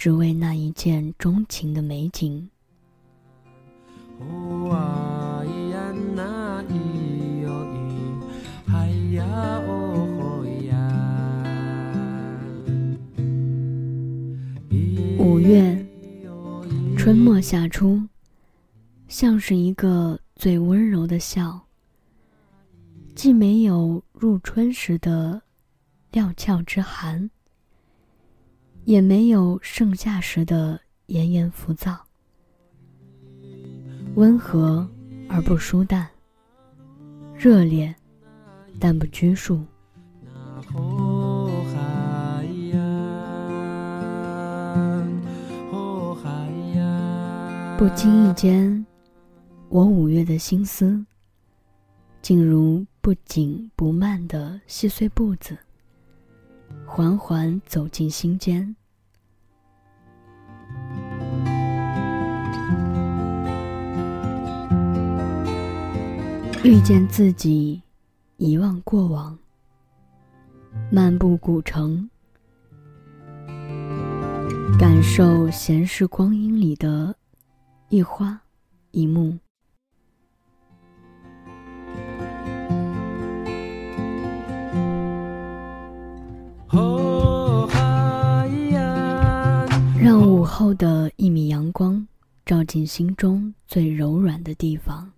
只为那一见钟情的美景。五月，春末夏初，像是一个最温柔的笑，既没有入春时的料峭之寒，也没有盛夏时的炎炎浮躁，温和而不疏淡，热烈但不拘束。不经意间，我五月的心思，竟如不紧不慢的细碎步子，缓缓走进心间。遇见自己，遗忘过往，漫步古城，感受闲适光阴里的。一花，一木。让午后的一米阳光照进心中最柔软的地方。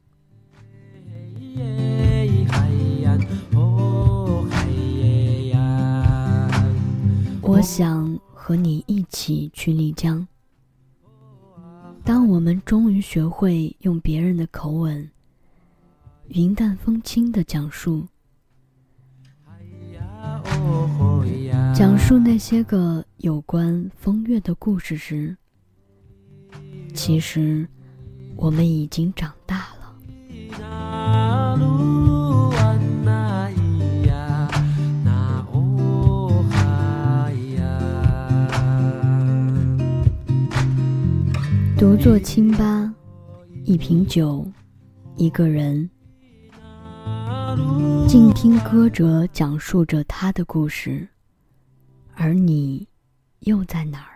我想和你一起去丽江。当我们终于学会用别人的口吻，云淡风轻的讲述，讲述那些个有关风月的故事时，其实我们已经长大独坐清吧，一瓶酒，一个人，静听歌者讲述着他的故事，而你，又在哪儿？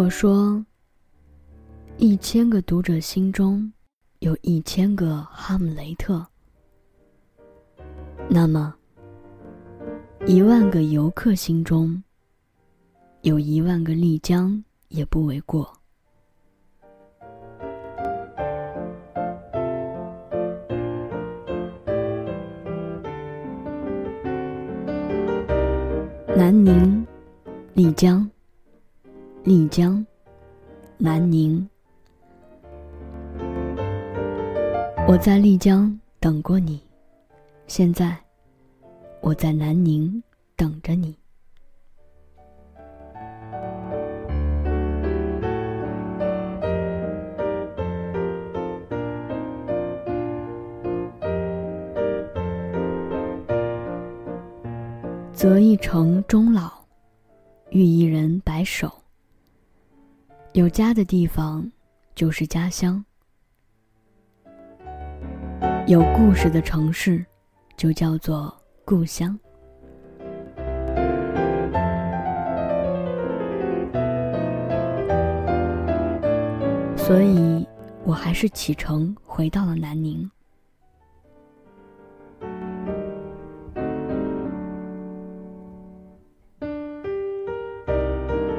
果说，一千个读者心中有一千个哈姆雷特，那么一万个游客心中有一万个丽江也不为过。在丽江等过你，现在我在南宁等着你。择一城终老，遇一人白首。有家的地方，就是家乡；有故事的城市，就叫做故乡。所以，我还是启程回到了南宁。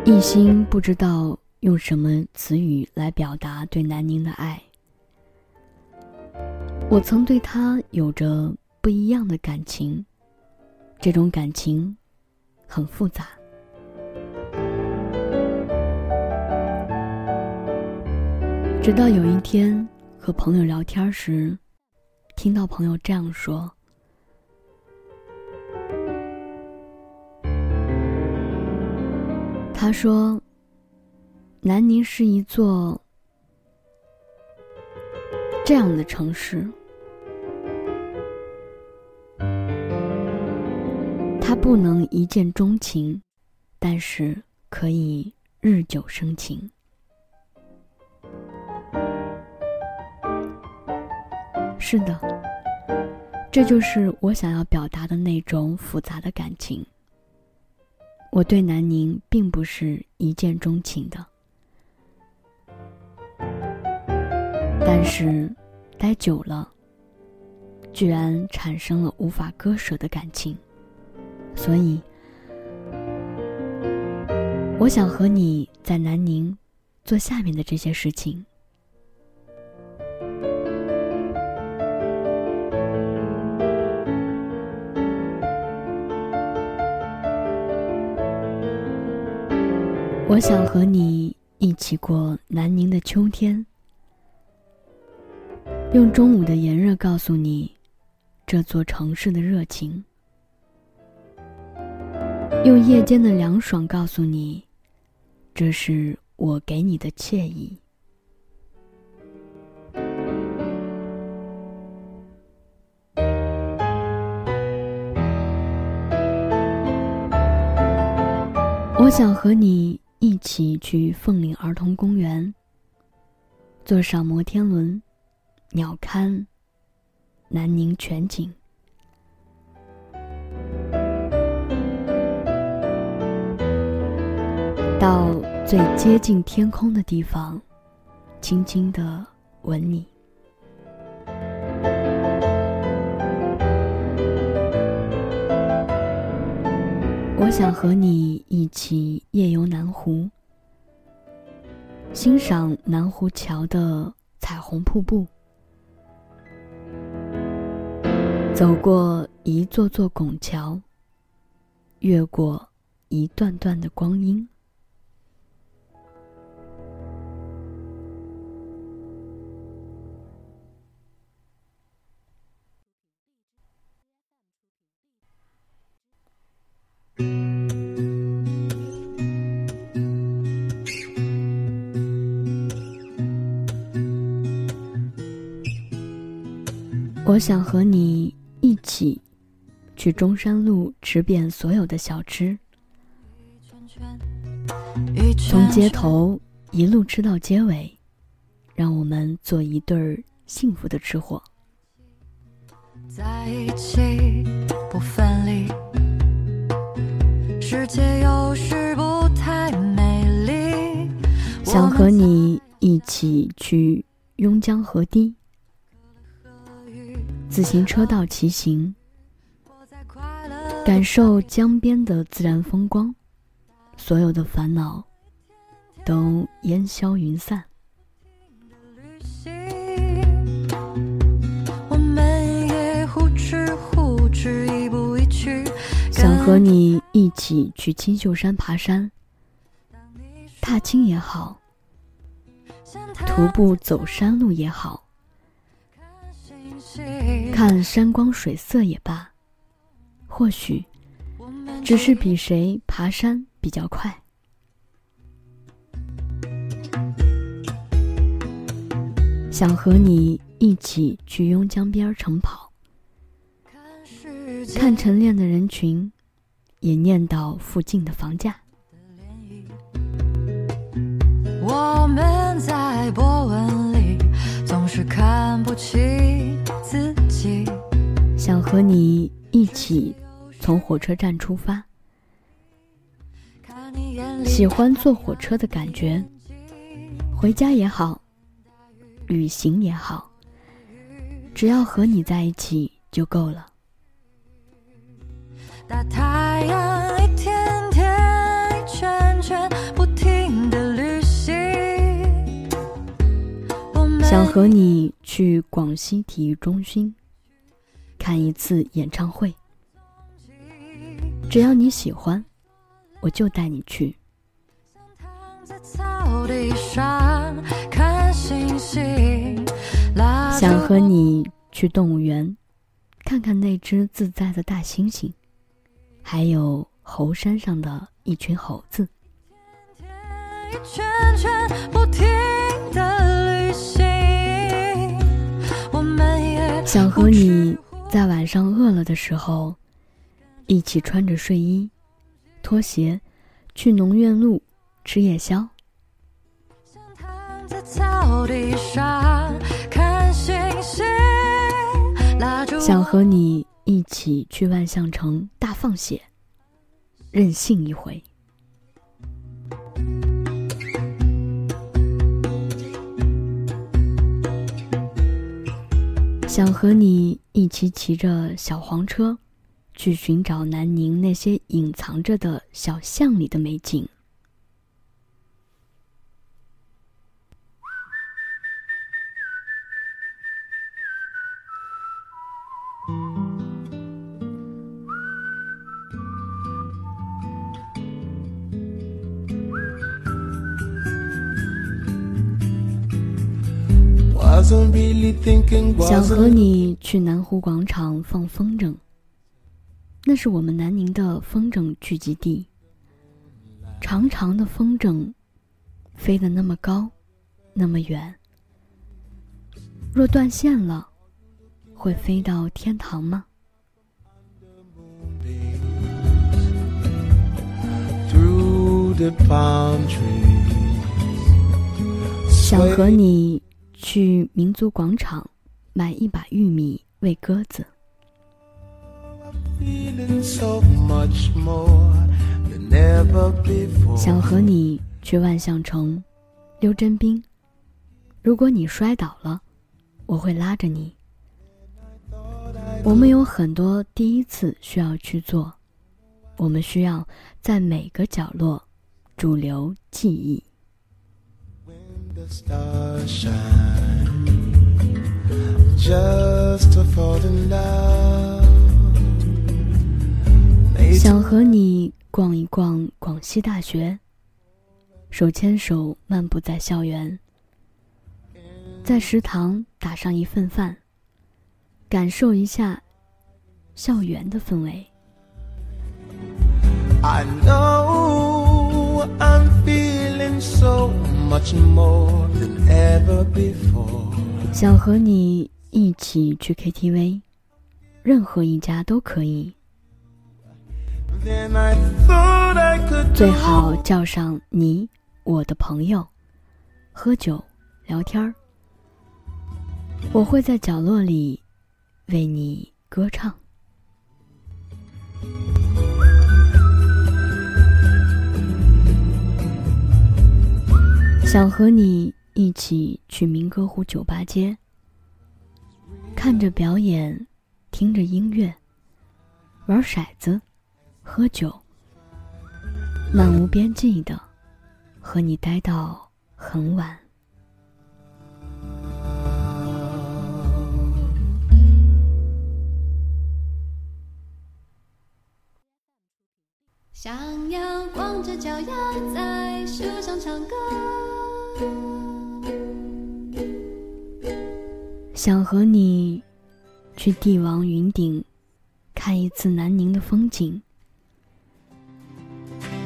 一心不知道。用什么词语来表达对南宁的爱？我曾对他有着不一样的感情，这种感情很复杂。直到有一天和朋友聊天时，听到朋友这样说：“他说，南宁是一座这样的城市，不能一见钟情，但是可以日久生情。”是的，这就是我想要表达的那种复杂的感情。我对南宁并不是一见钟情的，但是待久了，居然产生了无法割舍的感情，所以我想和你在南宁做下面的这些事情。我想和你一起过南宁的秋天，用中午的炎热告诉你这座城市的热情，用夜间的凉爽告诉你这是我给你的惬意。我想和你。一起去凤岭儿童公园，坐上摩天轮，鸟瞰南宁全景，到最接近天空的地方，轻轻的吻你。我想和你一起夜游南湖，欣赏南湖桥的彩虹瀑布，走过一座座拱桥，越过一段段的光阴。我想和你一起去中山路吃遍所有的小吃，从街头一路吃到结尾，让我们做一对儿幸福的吃货。在一起不分离，世界有时不太美丽。想和你一起去邕江河堤。自行车道骑行，感受江边的自然风光，所有的烦恼都烟消云散。和你一起去青秀山爬山，踏青也好，徒步走山路也好。看山光水色也罢，或许只是比谁爬山比较快。想和你一起去邕江边晨跑，看晨练的人群，也念叨附近的房价。我们在波纹里总是看不起。自己想和你一起从火车站出发，喜欢坐火车的感觉，回家也好，旅行也好，只要和你在一起就够了。大太阳一天天一圈圈不停的旅行，想和你。去广西体育中心看一次演唱会，只要你喜欢，我就带你去。想和你去动物园，看看那只自在的大猩猩，还有猴山上的一群猴子。想和你在晚上饿了的时候，一起穿着睡衣、拖鞋，去农院路吃夜宵。想和你一起去万象城大放血，任性一回。想和你一起骑着小黄车，去寻找南宁那些隐藏着的小巷里的美景。想和你去南湖广场放风筝，那是我们南宁的风筝聚集地。长长的风筝，飞得那么高，那么远。若断线了，会飞到天堂吗？想和你。去民族广场买一把玉米喂鸽子。想和你去万象城溜真冰。如果你摔倒了，我会拉着你。我们有很多第一次需要去做，我们需要在每个角落驻留记忆。想和你逛一逛广西大学，手牵手漫步在校园，在食堂打上一份饭，感受一下校园的氛围。想和你一起去 KTV，任何一家都可以。最好叫上你，我的朋友，喝酒聊天儿。我会在角落里为你歌唱。想和你一起去民歌湖酒吧街，看着表演，听着音乐，玩骰子，喝酒，漫无边际的和你待到很晚。想要光着脚丫在树上唱歌。想和你去帝王云顶看一次南宁的风景。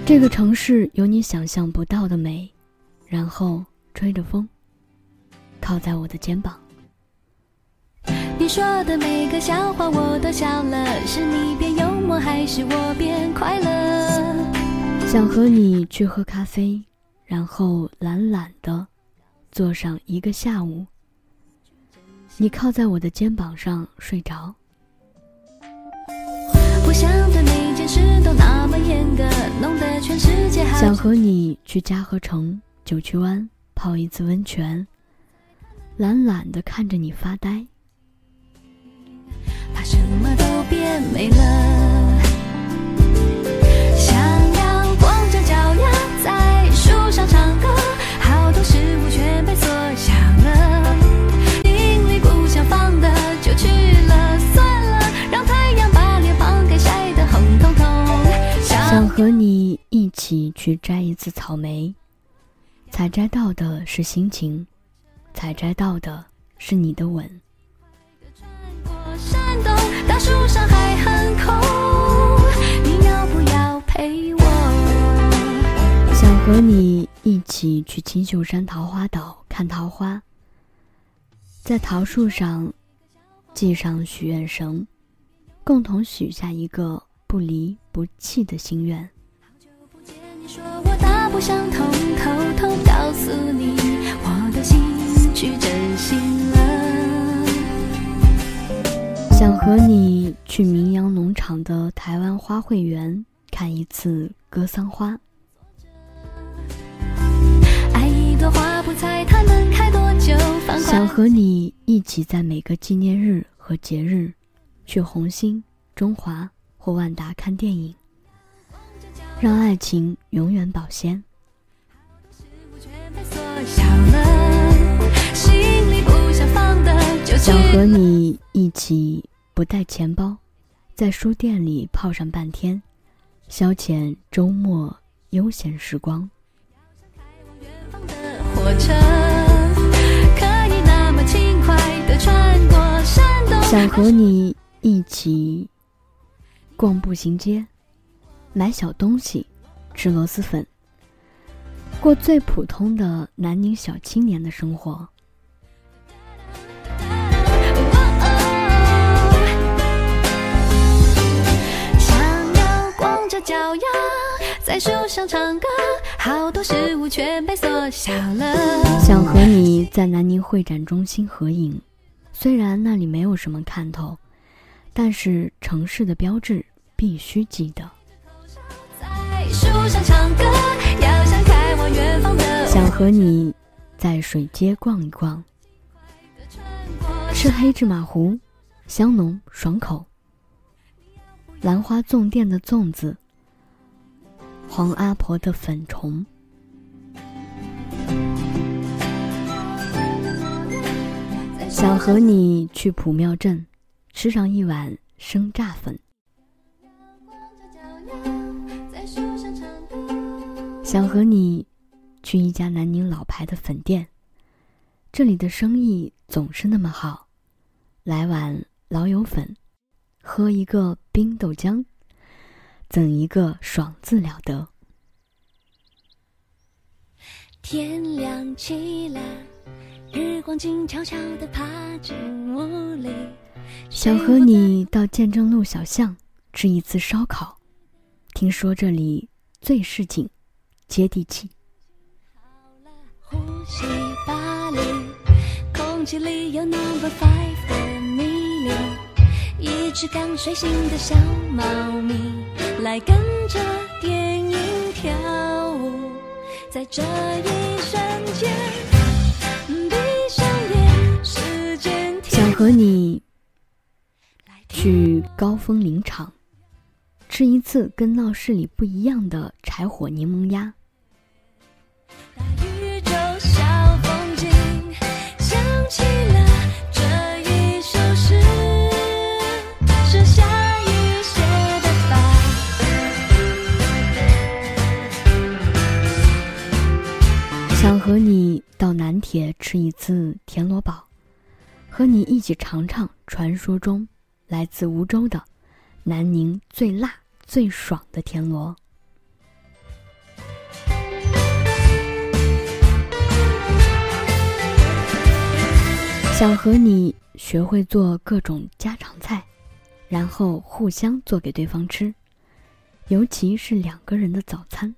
这个城市有你想象不到的美，然后吹着风，靠在我的肩膀。你说的每个笑话我都笑了，是你变幽默还是我变快乐？想和你去喝咖啡。然后懒懒的坐上一个下午，你靠在我的肩膀上睡着。想和你去嘉禾城九曲湾泡一次温泉，懒懒的看着你发呆。怕什么都变没了。去摘一次草莓，采摘到的是心情，采摘到的是你的吻。想和你一起去青秀山桃花岛看桃花，在桃树上系上许愿绳，共同许下一个不离不弃的心愿。想和你去名扬农场的台湾花卉园看一次格桑花。想和你一起在每个纪念日和节日，去红星、中华或万达看电影，让爱情永远保鲜。想和你一起不带钱包，在书店里泡上半天，消遣周末悠闲时光。想和你一起逛步行街，买小东西，吃螺蛳粉，过最普通的南宁小青年的生活。脚丫在树上唱歌，好多事物全被缩小了。想和你在南宁会展中心合影，虽然那里没有什么看头，但是城市的标志必须记得。想和你在水街逛一逛，吃黑芝麻糊，香浓爽口。兰花粽店的粽子。黄阿婆的粉虫，想和你去普庙镇，吃上一碗生炸粉。想和你去一家南宁老牌的粉店，这里的生意总是那么好。来碗老友粉，喝一个冰豆浆。怎一个爽字了得！天亮起了，日光静悄悄地爬进屋里。想和你到建正路小巷吃一次烧烤，听说这里最市井、接地气。呼吸巴黎，空气里有 Number Five 的迷离，一只刚睡醒的小猫咪。来跟着电影跳舞，在这一瞬间，闭上眼，时间想和你去高峰林场，吃一次跟闹市里不一样的柴火柠檬鸭。想和你到南铁吃一次田螺煲，和你一起尝尝传说中来自梧州的南宁最辣最爽的田螺。想和你学会做各种家常菜，然后互相做给对方吃，尤其是两个人的早餐。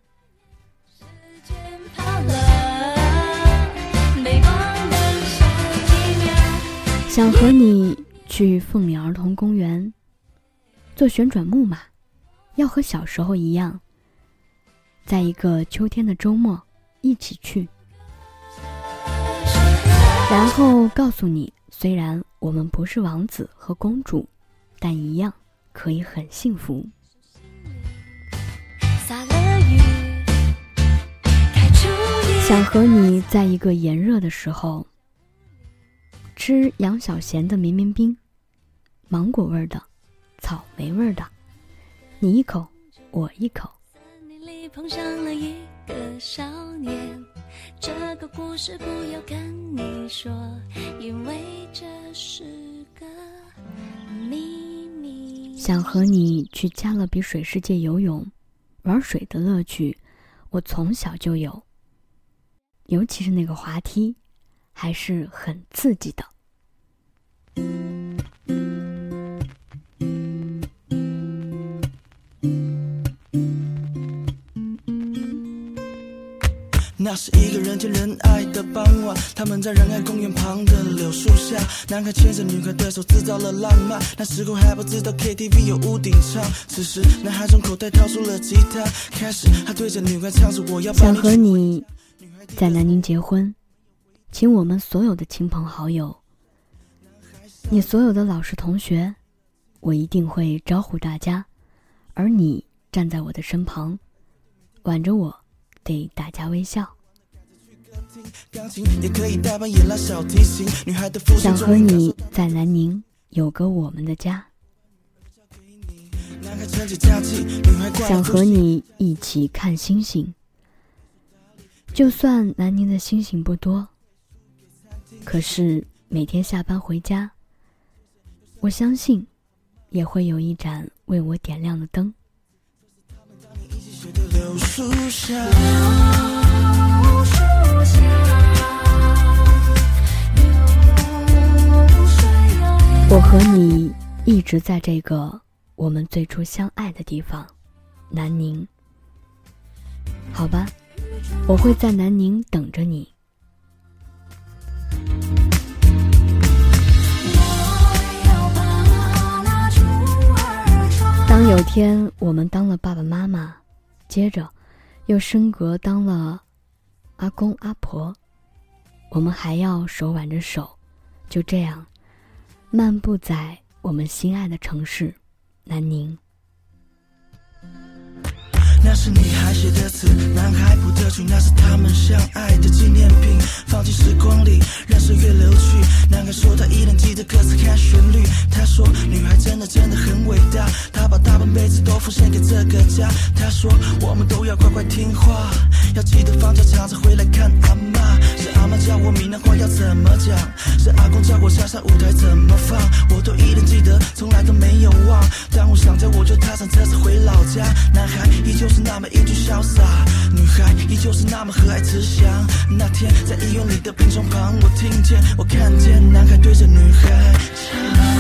想和你去凤岭儿童公园坐旋转木马，要和小时候一样，在一个秋天的周末一起去。然后告诉你，虽然我们不是王子和公主，但一样可以很幸福。想和你在一个炎热的时候。吃杨小贤的绵绵冰，芒果味的，草莓味的，你一口，我一口。这个故事不要跟你说，因为这是个秘密。想和你去加勒比水世界游泳，玩水的乐趣，我从小就有。尤其是那个滑梯，还是很刺激的。是一个人见人爱的傍晚，他们在仁爱公园旁的柳树下，男孩牵着女孩的手，制造了浪漫。那时候还不知道 KTV 有屋顶唱，此时男孩从口袋掏出了吉他，开始他对着女孩唱着我要想和你在南宁结婚，请我们所有的亲朋好友，你所有的老师同学，我一定会招呼大家，而你站在我的身旁，挽着我，对大家微笑。想和你在南宁有个我们的家，想和你一起看星星。就算南宁的星星不多，可是每天下班回家，我相信也会有一盏为我点亮的灯。我和你一直在这个我们最初相爱的地方，南宁。好吧，我会在南宁等着你。当有天我们当了爸爸妈妈，接着又升格当了阿公阿婆，我们还要手挽着手，就这样。漫步在我们心爱的城市，南宁。那是你还写的词，男孩谱的曲，那是他们相爱的纪念品。放进时光里，让岁月流去。男孩说他依然记得歌词和旋律。他说女孩真的真的很伟大，他把大半辈子都奉献给这个家。他说我们都要乖乖听话，要记得放假常常回来看阿妈。是阿妈教我闽南话要怎么讲，是阿公教我下山舞台怎么放，我都依然记得，从来都没有忘。当我想着，我就踏上车子回老家。男孩依旧是。那么英俊潇洒，女孩依旧是那么和蔼慈祥。那天在医院里的病床旁，我听见，我看见男孩对着女孩唱。